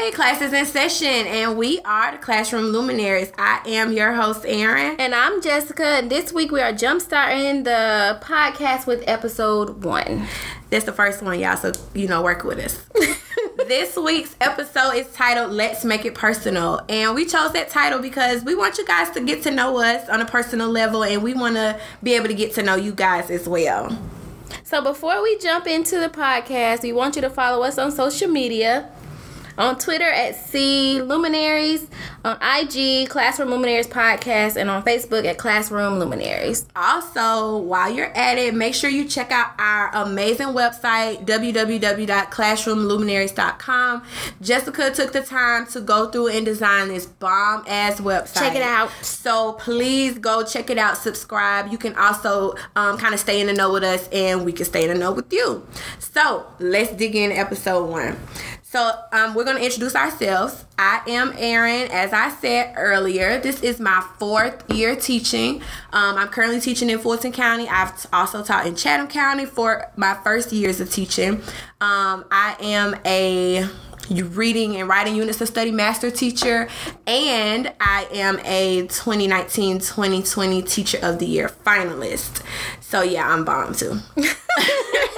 Hey, class is in session, and we are the Classroom Luminaries. I am your host, Erin. And I'm Jessica, and this week we are jumpstarting the podcast with episode one. That's the first one, y'all, so you know, work with us. this week's episode is titled Let's Make It Personal. And we chose that title because we want you guys to get to know us on a personal level, and we want to be able to get to know you guys as well. So before we jump into the podcast, we want you to follow us on social media on Twitter at C Luminaries, on IG Classroom Luminaries Podcast, and on Facebook at Classroom Luminaries. Also, while you're at it, make sure you check out our amazing website, www.classroomluminaries.com. Jessica took the time to go through and design this bomb ass website. Check it out. So please go check it out, subscribe. You can also um, kind of stay in the know with us, and we can stay in the know with you. So let's dig in episode one. So um, we're going to introduce ourselves. I am Erin. As I said earlier, this is my fourth year teaching. Um, I'm currently teaching in Fulton County. I've also taught in Chatham County for my first years of teaching. Um, I am a reading and writing units of study master teacher and i am a 2019-2020 teacher of the year finalist so yeah i'm bomb too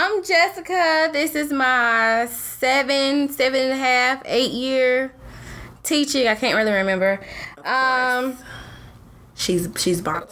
I'm Jessica. This is my seven, seven and a half, eight year teaching. I can't really remember. Um, she's she's bomb. um,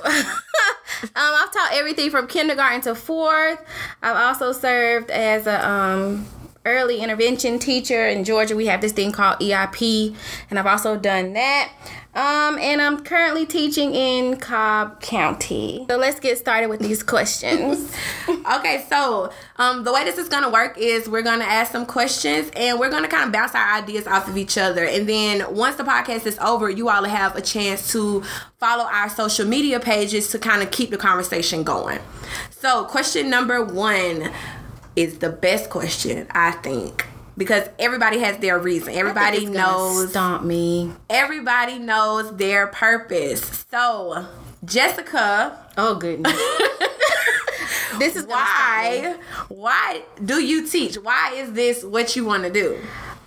I've taught everything from kindergarten to fourth. I've also served as a um early intervention teacher in Georgia. We have this thing called EIP, and I've also done that. Um, and I'm currently teaching in Cobb County. So let's get started with these questions. okay, so um, the way this is gonna work is we're gonna ask some questions and we're gonna kind of bounce our ideas off of each other. And then once the podcast is over, you all have a chance to follow our social media pages to kind of keep the conversation going. So, question number one is the best question, I think. Because everybody has their reason. Everybody knows. Stomp me. Everybody knows their purpose. So, Jessica. Oh goodness. this is why. Why do you teach? Why is this what you want to do?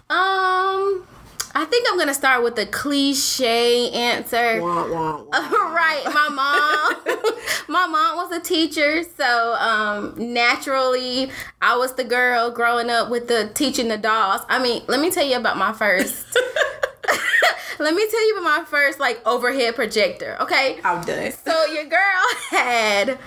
Um. I think I'm gonna start with the cliche answer. Wah, wah, wah. right, my mom, my mom was a teacher, so um, naturally I was the girl growing up with the teaching the dolls. I mean, let me tell you about my first. let me tell you about my first like overhead projector. Okay, I'm done. So your girl had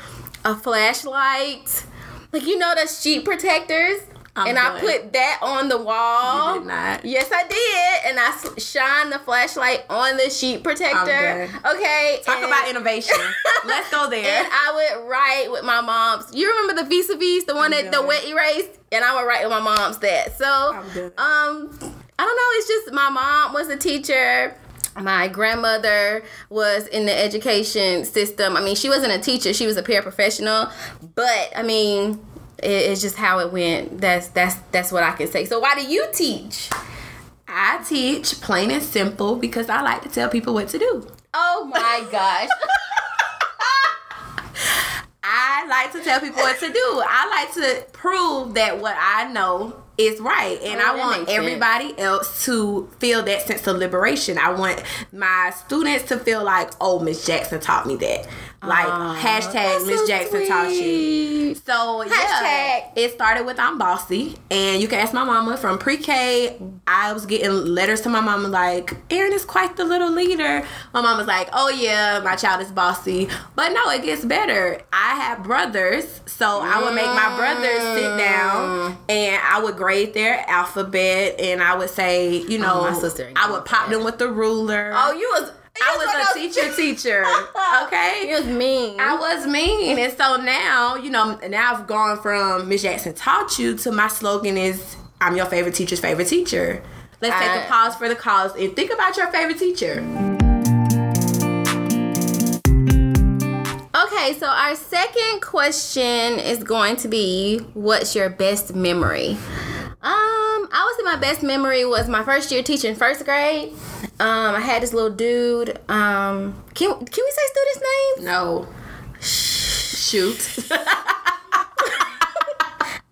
a flashlight, like you know the sheet protectors. I'm and done. I put that on the wall. You did not. Yes, I did. And I shine the flashlight on the sheet protector. Okay. Talk and about innovation. Let's go there. And I would write with my mom's. You remember the vis a vis, the one I'm that done. the wet erase? And I would write with my mom's that. So, um, I don't know. It's just my mom was a teacher my grandmother was in the education system. I mean, she wasn't a teacher; she was a paraprofessional. But I mean, it's just how it went. That's that's that's what I can say. So why do you teach? I teach plain and simple because I like to tell people what to do. Oh my gosh. I like to tell people what to do. I like to prove that what I know is right. And oh, I want everybody sense. else to feel that sense of liberation. I want my students to feel like, oh, Miss Jackson taught me that. Like hashtag Miss so Jackson sweet. taught you. So hashtag. yeah, it started with I'm bossy, and you can ask my mama from pre-K. I was getting letters to my mama like, Erin is quite the little leader. My mama's like, oh yeah, my child is bossy, but no, it gets better. I have brothers, so mm. I would make my brothers sit down, and I would grade their alphabet, and I would say, you know, oh, my sister I would pop them with the ruler. Oh, you was I was a oh, teacher teacher. Okay. It was mean. I was mean. And so now, you know, now I've gone from Miss Jackson taught you to my slogan is I'm your favorite teacher's favorite teacher. Let's take a pause for the cause and think about your favorite teacher. Okay, so our second question is going to be what's your best memory? Um, I would say my best memory was my first year teaching first grade. Um, I had this little dude. Um, can can we say student's name? No. Shoot.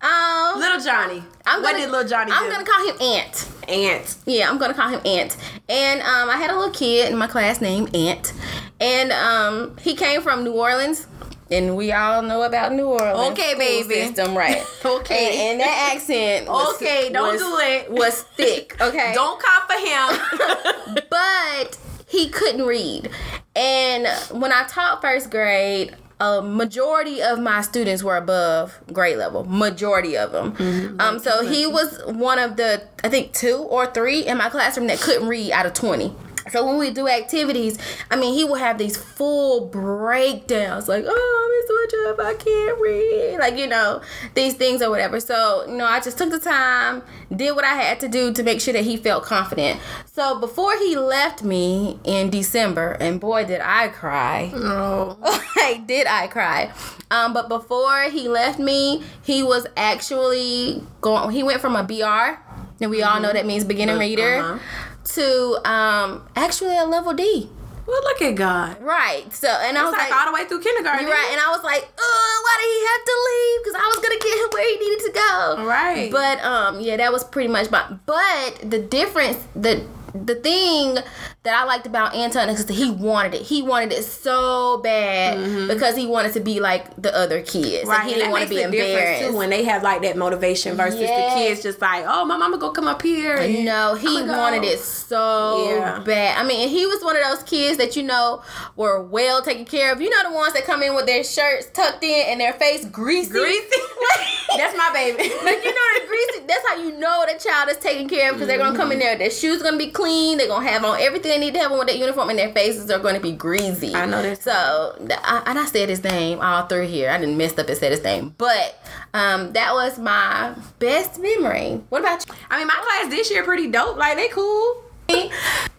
um, little Johnny. I'm what gonna, did Little Johnny do? I'm gonna call him Ant. Ant. Yeah, I'm gonna call him Ant. And um, I had a little kid in my class named Ant, and um, he came from New Orleans. And we all know about New Orleans. Okay, baby. System, right? okay. And, and, that accent. Was, okay, don't was, do it. Was thick. Okay. don't cop for him. but he couldn't read, and when I taught first grade, a majority of my students were above grade level. Majority of them. Mm-hmm. Um, so he was one of the I think two or three in my classroom that couldn't read out of twenty. So when we do activities, I mean, he will have these full breakdowns, like, "Oh, Miss Woodruff, I can't read," like you know, these things or whatever. So you know, I just took the time, did what I had to do to make sure that he felt confident. So before he left me in December, and boy, did I cry! Oh, like, did I cry? Um, but before he left me, he was actually going. He went from a BR, and we mm-hmm. all know mm-hmm. that means beginner reader. Uh-huh to um actually a level D. Well, look at God. Right. So, and I was like, like, all the way through kindergarten. Right. And I was like, oh, why did he have to leave? Because I was gonna get him where he needed to go. Right. But um, yeah, that was pretty much my. But the difference, the the thing that I liked about Anton is that he wanted it. He wanted it so bad mm-hmm. because he wanted to be like the other kids. Right. And he didn't want to be embarrassed. Too when they have like that motivation versus yes. the kids just like, oh, my mama go come up here. No, he wanted it so yeah. bad. I mean, he was one of those kids that you know were well taken care of. You know the ones that come in with their shirts tucked in and their face greasy. Greasy. that's my baby. like you know the greasy. That's how you know the child is taken care of because mm-hmm. they're gonna come in there. Their shoes gonna be clean. They're gonna have on everything they need to have on with that uniform, and their faces are gonna be greasy. I know that. So, I, and I said his name all through here. I didn't mess up and said his name, but um, that was my best memory. What about you? I mean, my class this year pretty dope. Like they cool.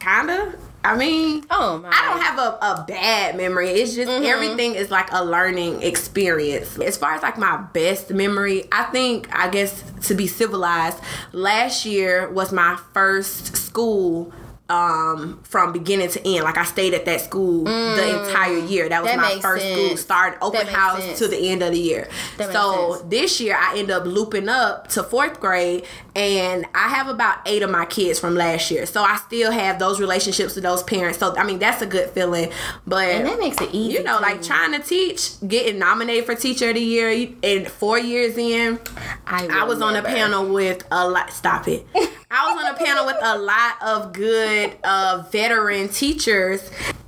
Kinda. I mean, oh my. I don't have a, a bad memory. It's just mm-hmm. everything is like a learning experience. As far as like my best memory, I think I guess to be civilized, last year was my first school um, from beginning to end. Like I stayed at that school mm. the entire year. That was that my first sense. school. Started open house sense. to the end of the year. That so this year I end up looping up to fourth grade, and I have about eight of my kids from last year. So I still have those relationships with those parents. So I mean that's a good feeling. But and that makes it easy. You know, too. like trying to teach, getting nominated for Teacher of the Year, and four years in, I, I was never. on a panel with a lot. Stop it. I was on a panel with a lot of good uh, veteran teachers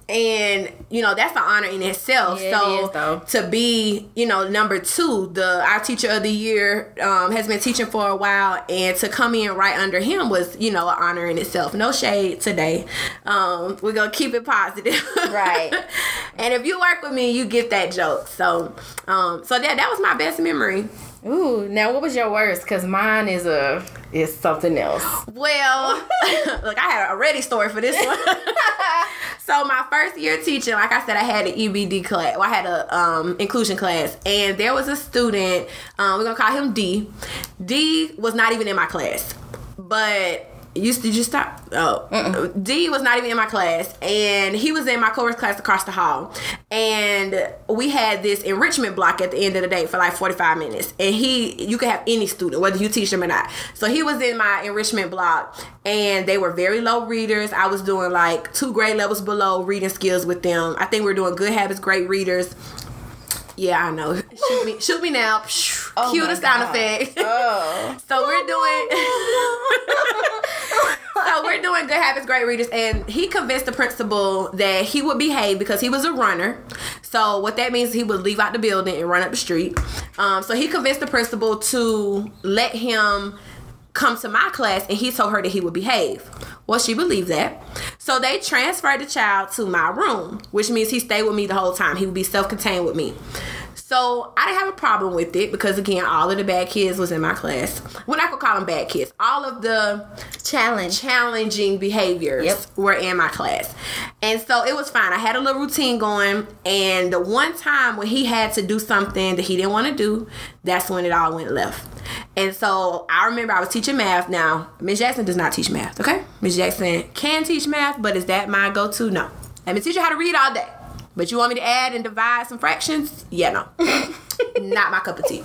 and you know that's an honor in itself. Yeah, so it to be you know number two the our teacher of the year um, has been teaching for a while. And to come in right under him was you know an honor in itself. No shade today. Um, we're gonna keep it positive. Right. And if you work with me you get that joke. So um, so that that was my best memory. Ooh, now what was your worst? Cause mine is a is something else. Well, look, I had a ready story for this one. so my first year teaching, like I said, I had an EBD class. Well, I had a um, inclusion class, and there was a student. Um, we're gonna call him D. D was not even in my class, but you to just stop? Oh, Mm-mm. D was not even in my class, and he was in my course class across the hall, and we had this enrichment block at the end of the day for like forty five minutes, and he you could have any student whether you teach them or not. So he was in my enrichment block, and they were very low readers. I was doing like two grade levels below reading skills with them. I think we are doing good habits, great readers. Yeah, I know. Shoot me, shoot me now. Oh Cue the sound effect. Oh. so we're doing. so we're doing good habits, great readers, and he convinced the principal that he would behave because he was a runner. So what that means, he would leave out the building and run up the street. Um, so he convinced the principal to let him come to my class, and he told her that he would behave. Well, she believed that. So they transferred the child to my room, which means he stayed with me the whole time. He would be self contained with me. So I didn't have a problem with it because again, all of the bad kids was in my class. We're not gonna call them bad kids. All of the challenge, challenging behaviors yep. were in my class, and so it was fine. I had a little routine going, and the one time when he had to do something that he didn't want to do, that's when it all went left. And so I remember I was teaching math. Now Miss Jackson does not teach math. Okay, Miss Jackson can teach math, but is that my go-to? No. Let me teach you how to read all day. But you want me to add and divide some fractions? Yeah, no. Not my cup of tea.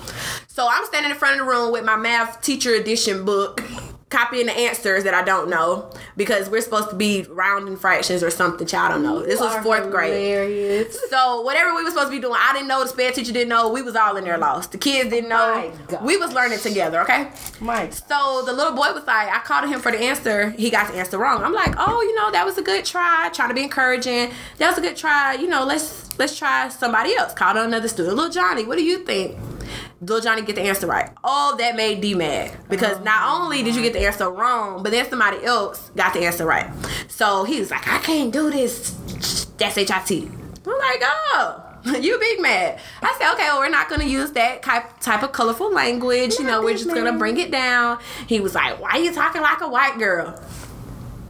So I'm standing in front of the room with my math teacher edition book copying the answers that I don't know because we're supposed to be rounding fractions or something. Child, I don't know. This was fourth hilarious. grade. So whatever we were supposed to be doing, I didn't know. The sped teacher didn't know. We was all in there lost. The kids didn't oh know. We was learning together. Okay. My. So the little boy was like, I called him for the answer. He got the answer wrong. I'm like, oh, you know, that was a good try. Trying to be encouraging. That was a good try. You know, let's let's try somebody else. Called another student. Little Johnny, what do you think? Little Johnny get the answer right. Oh, that made D mad because oh, not only did you get the answer wrong, but then somebody else got the answer right. So he was like, I can't do this. That's HIT. I'm like, oh. you big mad. I said, okay, well, we're not gonna use that type type of colorful language. You know, we're just gonna bring it down. He was like, why are you talking like a white girl?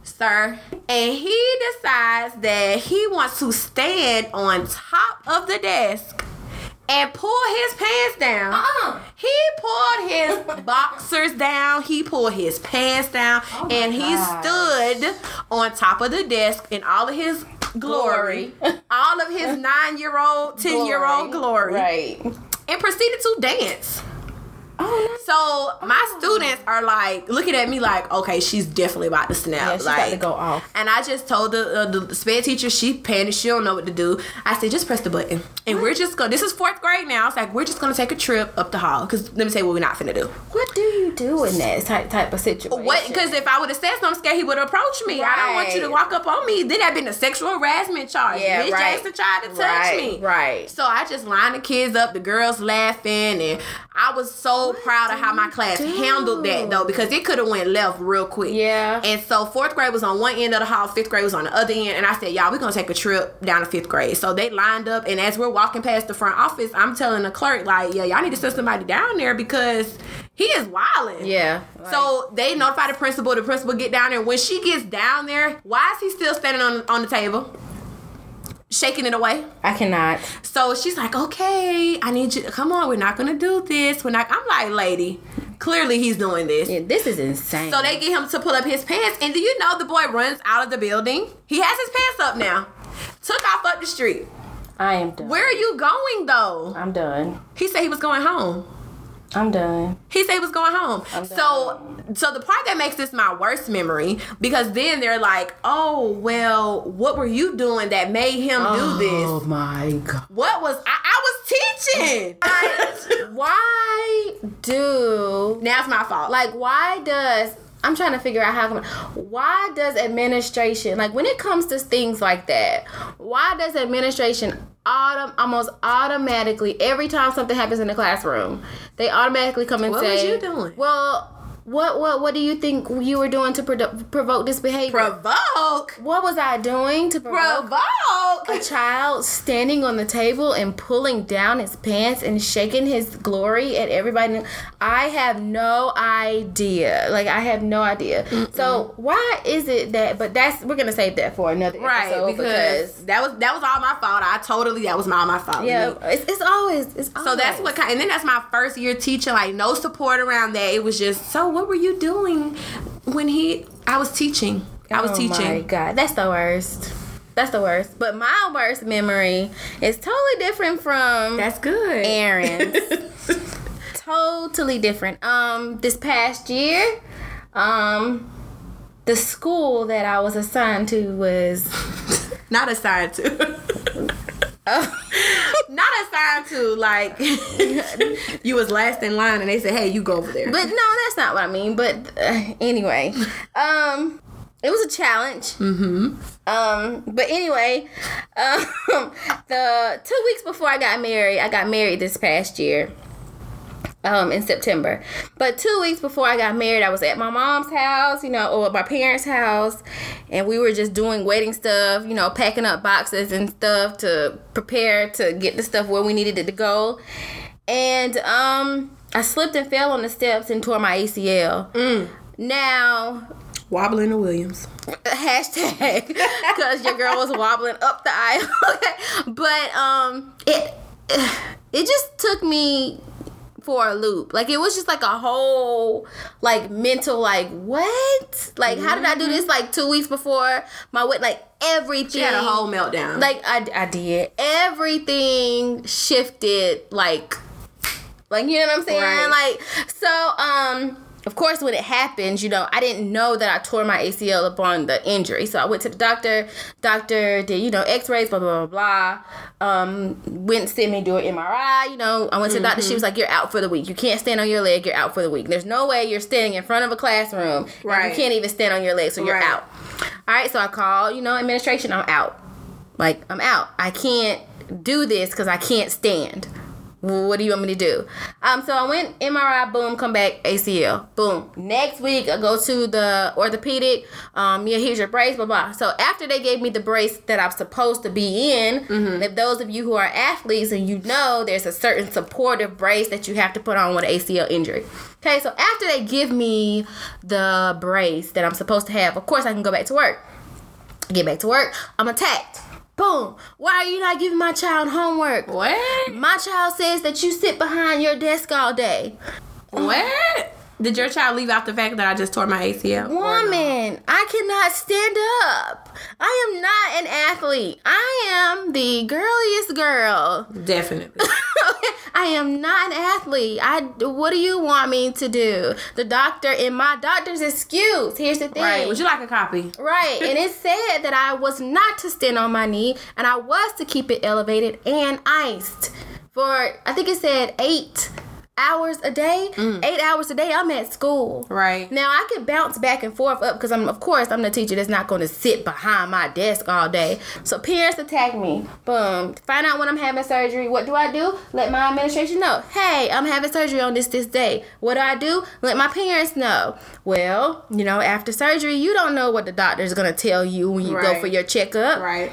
Sir. And he decides that he wants to stand on top of the desk and pull his pants down. Uh-uh. He pulled his boxers down. He pulled his pants down, oh and he stood on top of the desk in all of his glory, glory. all of his nine-year-old, ten-year-old glory, right, and proceeded to dance. Oh, so my oh. students are like looking at me like, okay, she's definitely about to snap. Yeah, she's like, about to go off. And I just told the uh, the sped teacher she panicked. She don't know what to do. I said, just press the button, and what? we're just going. This is fourth grade now. It's like we're just gonna take a trip up the hall. Cause let me say what we're not finna do. What do you do in that type type of situation? What? Because if I would have said something, I'm scared he would approach me. Right. I don't want you to walk up on me. Then that been a sexual harassment charge. Yeah, Miss right. Jackson tried to touch right. me. Right. So I just lined the kids up. The girls laughing, and I was so what proud of how my oh, class do? handled that though because it could have went left real quick. Yeah. And so fourth grade was on one end of the hall, fifth grade was on the other end, and I said, y'all, we're gonna take a trip down to fifth grade. So they lined up, and as we're walking past the front office, I'm telling the clerk like, yeah, y'all need to send somebody down there because he is wilding. Yeah. Right. So they notify the principal. The principal get down there. When she gets down there, why is he still standing on on the table? Shaking it away. I cannot. So she's like, okay, I need you. Come on, we're not gonna do this. We're not. I'm like, lady, clearly he's doing this. Yeah, this is insane. So they get him to pull up his pants, and do you know the boy runs out of the building? He has his pants up now. Took off up the street. I am done. Where are you going though? I'm done. He said he was going home. I'm done. He said he was going home. So so the part that makes this my worst memory because then they're like, "Oh, well, what were you doing that made him oh, do this?" Oh my god. What was I, I was teaching. I, why do Now it's my fault. Like why does I'm trying to figure out how come why does administration like when it comes to things like that, why does administration autom- almost automatically every time something happens in the classroom, they automatically come and what say, "What was you doing?" Well, what what what do you think you were doing to pro- provoke this behavior? Provoke. What was I doing to provoke, provoke a child standing on the table and pulling down his pants and shaking his glory at everybody? I have no idea. Like I have no idea. Mm-mm. So why is it that? But that's we're gonna save that for another right because, because, that was that was all my fault. I totally that was all my fault. Yeah, it's, it's always it's always. so that's what kind. And then that's my first year teaching. Like no support around that. It was just so what were you doing when he? I was teaching. I was oh teaching. Oh my god, that's the worst. That's the worst. But my worst memory is totally different from. That's good. Erin's. totally different. Um, this past year, um, the school that I was assigned to was not assigned to. Not assigned to like you was last in line and they said, "Hey, you go over there." But no, that's not what I mean. But uh, anyway, um, it was a challenge. Mm-hmm. Um, but anyway, um, the two weeks before I got married, I got married this past year um, in September. But two weeks before I got married, I was at my mom's house, you know, or my parents' house, and we were just doing wedding stuff, you know, packing up boxes and stuff to prepare to get the stuff where we needed it to go. And um, I slipped and fell on the steps and tore my ACL. Mm. Now, wobbling to Williams. Hashtag because your girl was wobbling up the aisle. but um, it it just took me for a loop. Like it was just like a whole like mental like what? Like mm-hmm. how did I do this? Like two weeks before my wedding, like everything. She had a whole meltdown. Like I, I did. Everything shifted like Like you know what I'm saying? Right. Like so um of course, when it happens, you know, I didn't know that I tore my ACL upon the injury. So I went to the doctor. Doctor did, you know, X-rays, blah blah blah blah. Um, went and sent me do an MRI. You know, I went to the doctor. She mm-hmm. was like, "You're out for the week. You can't stand on your leg. You're out for the week. There's no way you're standing in front of a classroom. Right. you can't even stand on your leg, so you're right. out." All right. So I called, you know, administration. I'm out. Like I'm out. I can't do this because I can't stand what do you want me to do? Um, so I went MRI, boom, come back ACL, boom. Next week I go to the orthopedic. Um, yeah, here's your brace, blah blah. So after they gave me the brace that I'm supposed to be in, mm-hmm. if those of you who are athletes and you know there's a certain supportive brace that you have to put on with an ACL injury. Okay, so after they give me the brace that I'm supposed to have, of course I can go back to work. Get back to work. I'm attacked Boom. Why are you not giving my child homework? What? My child says that you sit behind your desk all day. What? Did your child leave out the fact that I just tore my ACL? Woman, no? I cannot stand up. I am not an athlete. I am the girliest girl. Definitely. I am not an athlete. I what do you want me to do? The doctor in my doctor's excuse. Here's the thing. Right. Would you like a copy? Right. and it said that I was not to stand on my knee and I was to keep it elevated and iced for I think it said eight hours a day, mm. eight hours a day, I'm at school. Right. Now I can bounce back and forth up because I'm, of course, I'm the teacher that's not going to sit behind my desk all day. So parents attack me. Boom. Find out when I'm having surgery. What do I do? Let my administration know. Hey, I'm having surgery on this this day. What do I do? Let my parents know. Well, you know, after surgery, you don't know what the doctor's going to tell you when you right. go for your checkup. Right.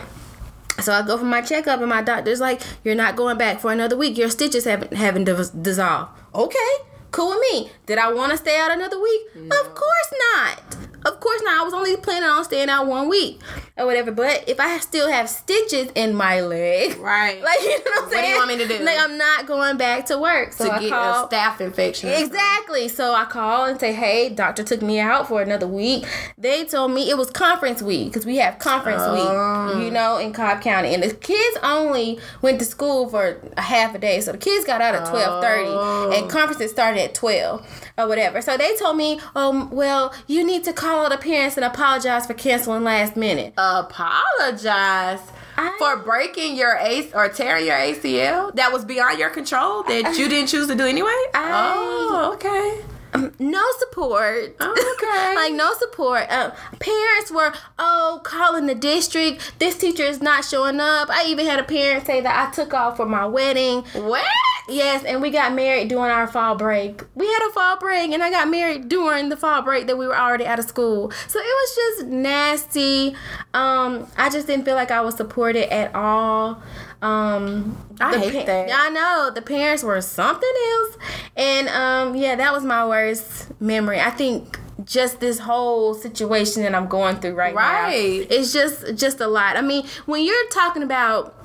So I go for my checkup, and my doctor's like, "You're not going back for another week. Your stitches haven't haven't dissolved." Okay, cool with me. Did I want to stay out another week? No. Of course not. Of course not. I was only planning on staying out one week or whatever. But if I still have stitches in my leg, right? Like you know what I'm saying? What do you want me to do? Like I'm not going back to work. So to I get call, a staph infection. Exactly. So I call and say, "Hey, doctor took me out for another week." They told me it was conference week because we have conference week, oh. you know, in Cobb County, and the kids only went to school for a half a day. So the kids got out at twelve thirty, oh. and conferences started at twelve or whatever. So they told me, um, well, you need to call out the parents and apologize for canceling last minute. Apologize? I, for breaking your ace or tearing your ACL that was beyond your control that you didn't choose to do anyway? I, oh, okay. Um, no support. Okay. like no support. Um, parents were oh calling the district. This teacher is not showing up. I even had a parent say that I took off for my wedding. What? Yes, and we got married during our fall break. We had a fall break, and I got married during the fall break that we were already out of school. So it was just nasty. Um, I just didn't feel like I was supported at all. Um, I hate pa- that. I know the parents were something else, and um, yeah, that was my worst memory. I think just this whole situation that I'm going through right, right. now. It's just just a lot. I mean, when you're talking about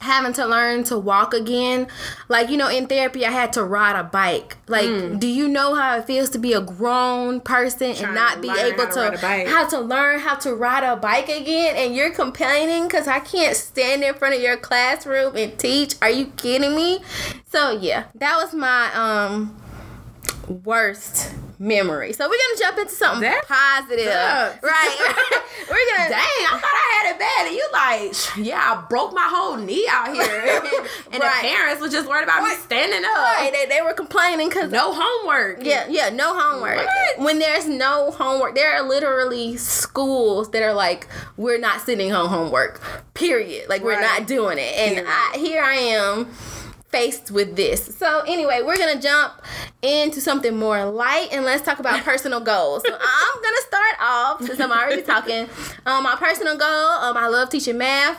having to learn to walk again. Like, you know, in therapy, I had to ride a bike. Like, mm. do you know how it feels to be a grown person Trying and not be able to, to how to learn how to ride a bike again? And you're complaining because I can't stand in front of your classroom and teach. Are you kidding me? So yeah, that was my um worst memory. So we're gonna jump into something That's positive, sucks. right? we're gonna. Dang, I thought I had it bad, and you like, yeah, I broke my whole knee out here, and right. the parents were just worried about me standing up. Right. They, they were complaining because no homework. Yeah, yeah, no homework. What? When there's no homework, there are literally schools that are like, we're not sending home homework. Period. Like right. we're not doing it, and I, here I am faced with this. So anyway, we're gonna jump into something more light and let's talk about personal goals. So I'm gonna start off since I'm already talking. Um, my personal goal. Um, I love teaching math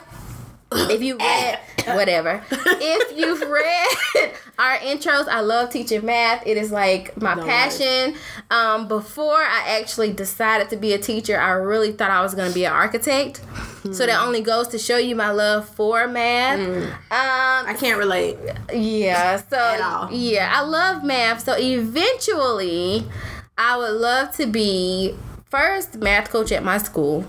if you read whatever. If you've read our intros i love teaching math. It is like my no passion. Um, before i actually decided to be a teacher i really thought i was going to be an architect. Mm. so that hmm. only goes to show you my love for math. Mm. um, i can't relate. Yeah so yeah i love math. So eventually i would love to be first math coach at my school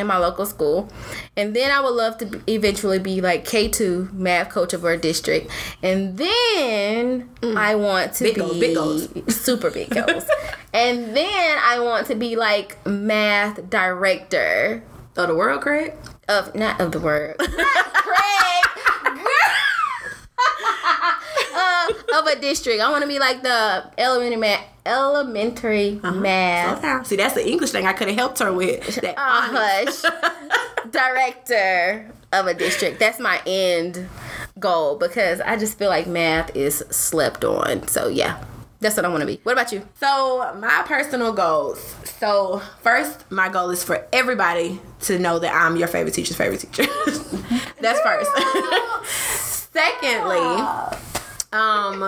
in my local school. And then I would love to eventually be like K2 math coach of our district. And then mm. I want to big be goals, big goals. super big goals. and then I want to be like math director of the world, Craig. Of not of the world, Craig. Uh, of a district. I want to be like the elementary math elementary uh-huh. math. See, that's the English thing I could have helped her with. That uh, hush. Director of a district. That's my end goal because I just feel like math is slept on. So yeah. That's what I want to be. What about you? So, my personal goals. So, first, my goal is for everybody to know that I'm your favorite teacher's favorite teacher. That's first. Secondly, um,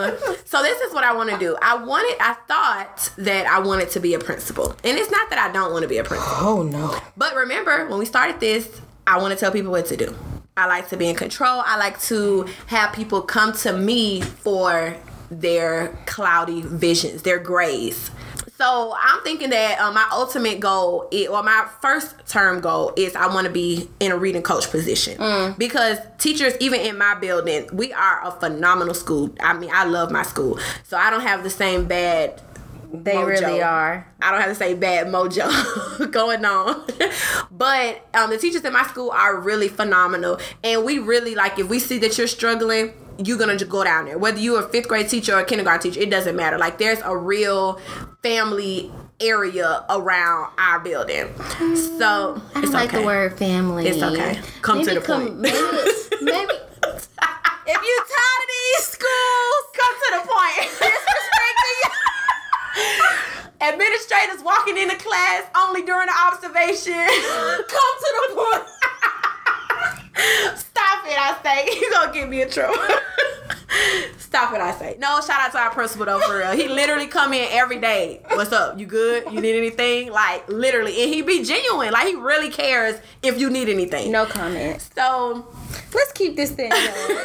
so this is what I want to do. I wanted, I thought that I wanted to be a principal, and it's not that I don't want to be a principal. Oh no! But remember, when we started this, I want to tell people what to do. I like to be in control. I like to have people come to me for their cloudy visions, their grays. So I'm thinking that uh, my ultimate goal, is, or my first term goal, is I want to be in a reading coach position mm. because teachers, even in my building, we are a phenomenal school. I mean, I love my school, so I don't have the same bad they mojo. really are. I don't have to say bad mojo going on. but um, the teachers in my school are really phenomenal. And we really like if we see that you're struggling, you're gonna go down there. Whether you're a fifth grade teacher or a kindergarten teacher, it doesn't matter. Like there's a real family area around our building. So I don't like the word family. It's okay. Come maybe to the come, point. Maybe, maybe if you're tired of these schools, come to the point. Disrespecting you. Administrators walking into class only during the observation. come to the point. Stop it, I say. You gonna get me in trouble. Stop it, I say. No, shout out to our principal though, for real. He literally come in every day. What's up? You good? You need anything? Like literally, and he be genuine. Like he really cares if you need anything. No comment. So let's keep this thing going.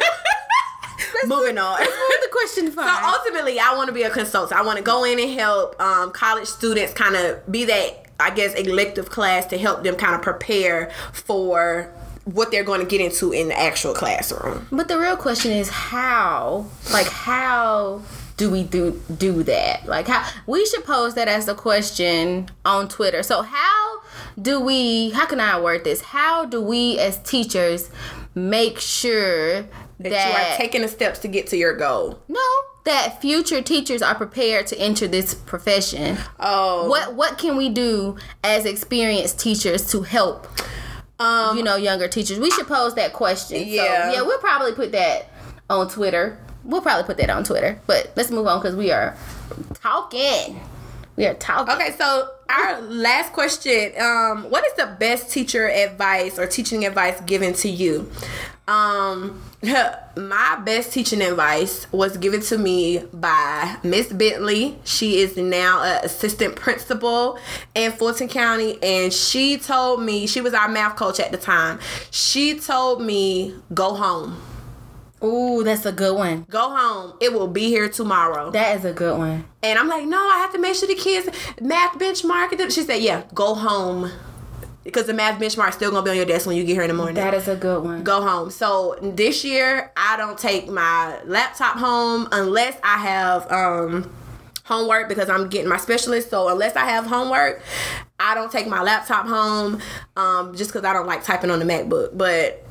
Moving on. Let's move the question five. So ultimately, I want to be a consultant. I want to go in and help um, college students kind of be that I guess elective class to help them kind of prepare for what they're going to get into in the actual classroom. But the real question is how? Like how do we do do that? Like how we should pose that as a question on Twitter. So how do we how can I word this? How do we as teachers make sure that, that you are taking the steps to get to your goal? No, that future teachers are prepared to enter this profession. Oh. What what can we do as experienced teachers to help um, you know, younger teachers. We should pose that question. Yeah, so, yeah, we'll probably put that on Twitter. We'll probably put that on Twitter. But let's move on because we are talking. We are talking. Okay, so our last question: um, What is the best teacher advice or teaching advice given to you? Um, my best teaching advice was given to me by Miss Bentley. She is now an assistant principal in Fulton County, and she told me she was our math coach at the time. She told me go home. Ooh, that's a good one. Go home. It will be here tomorrow. That is a good one. And I'm like, no, I have to make sure the kids math benchmark. She said, yeah, go home because the math benchmark is still gonna be on your desk when you get here in the morning. That is a good one. Go home. So this year I don't take my laptop home unless I have um homework because I'm getting my specialist. So unless I have homework, I don't take my laptop home um, just because I don't like typing on the MacBook. But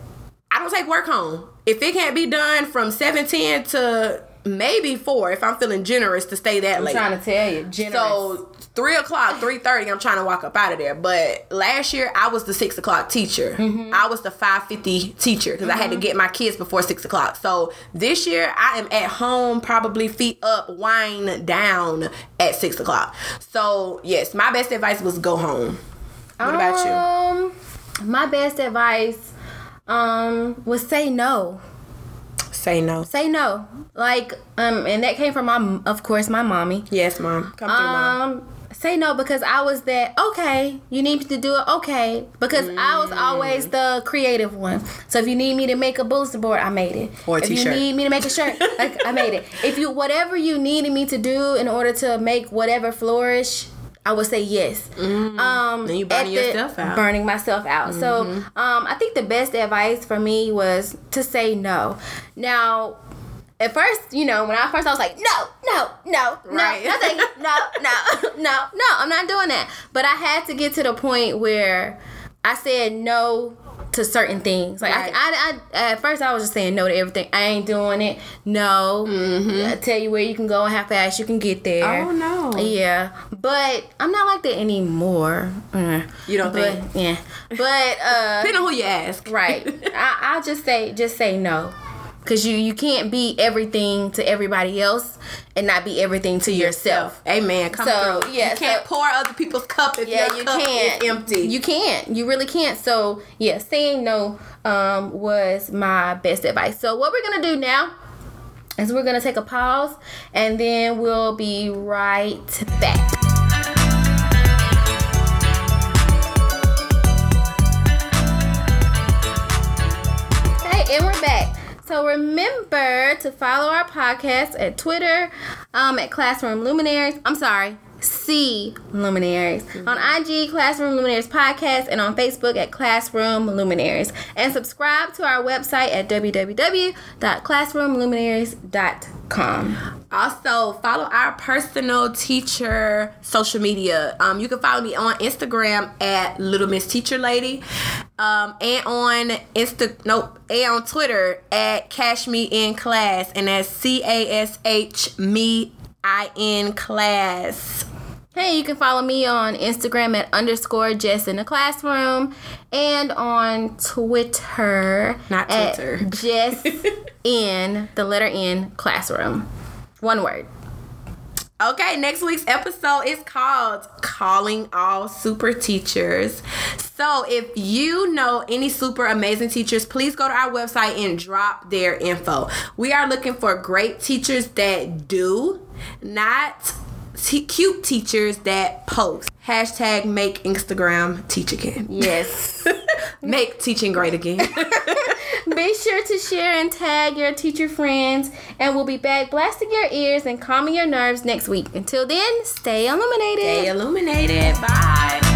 I don't take work home. If it can't be done from 710 to maybe four if I'm feeling generous to stay that I'm late. I'm trying to tell you, generous. So three o'clock, three thirty, I'm trying to walk up out of there. But last year I was the six o'clock teacher. Mm-hmm. I was the five fifty teacher because mm-hmm. I had to mm-hmm. get my kids before six o'clock. So this year I am at home, probably feet up, wine down at six o'clock. So yes, my best advice was go home. What about you? Um, my best advice um was say no. Say no. Say no. Like, um, and that came from my, of course, my mommy. Yes, mom. Come through, um, mom. Say no because I was that okay. You need me to do it okay because mm. I was always the creative one. So if you need me to make a bulletin board, I made it. Or a if t-shirt. you need me to make a shirt, like I made it. If you whatever you needed me to do in order to make whatever flourish, I would say yes. Mm-hmm. Um, and you burning yourself out. Burning myself out. Mm-hmm. So um, I think the best advice for me was to say no. Now, at first, you know, when I first I was like, no, no, no, right. no, nothing, no, no, no, no, I'm not doing that. But I had to get to the point where I said no to certain things. Like right. I, I, I, at first I was just saying no to everything. I ain't doing it. No. Mm-hmm. I tell you where you can go and how fast you can get there. Oh no. Yeah, but I'm not like that anymore. Mm. You don't but, think? Yeah, but uh, depending on who you ask. Right. I, I'll just say, just say no because you you can't be everything to everybody else and not be everything to yourself. Amen. Come so through. yeah, you can't so, pour other people's cup if yeah, your you cup can't. is empty. You can't. You really can't. So yeah, saying no um, was my best advice. So what we're gonna do now is we're gonna take a pause and then we'll be right back. Hey, and we're back. So remember to follow our podcast at Twitter um, at Classroom Luminaries. I'm sorry, C Luminaries. Mm-hmm. On IG, Classroom Luminaries Podcast, and on Facebook at Classroom Luminaries. And subscribe to our website at www.classroomluminaries.com. Also, follow our personal teacher social media. Um, you can follow me on Instagram at Little Miss Teacher Lady, um, and on Insta nope, and on Twitter at Cash Me in Class, and that's C A S H Me I in Class. Hey, you can follow me on Instagram at underscore Jess in the classroom and on Twitter. Not Twitter. Jess in the letter N classroom. One word. Okay, next week's episode is called Calling All Super Teachers. So, if you know any super amazing teachers, please go to our website and drop their info. We are looking for great teachers that do, not t- cute teachers that post. Hashtag make Instagram teach again. Yes. make teaching great again. Be sure to share and tag your teacher friends, and we'll be back blasting your ears and calming your nerves next week. Until then, stay illuminated. Stay illuminated. Bye.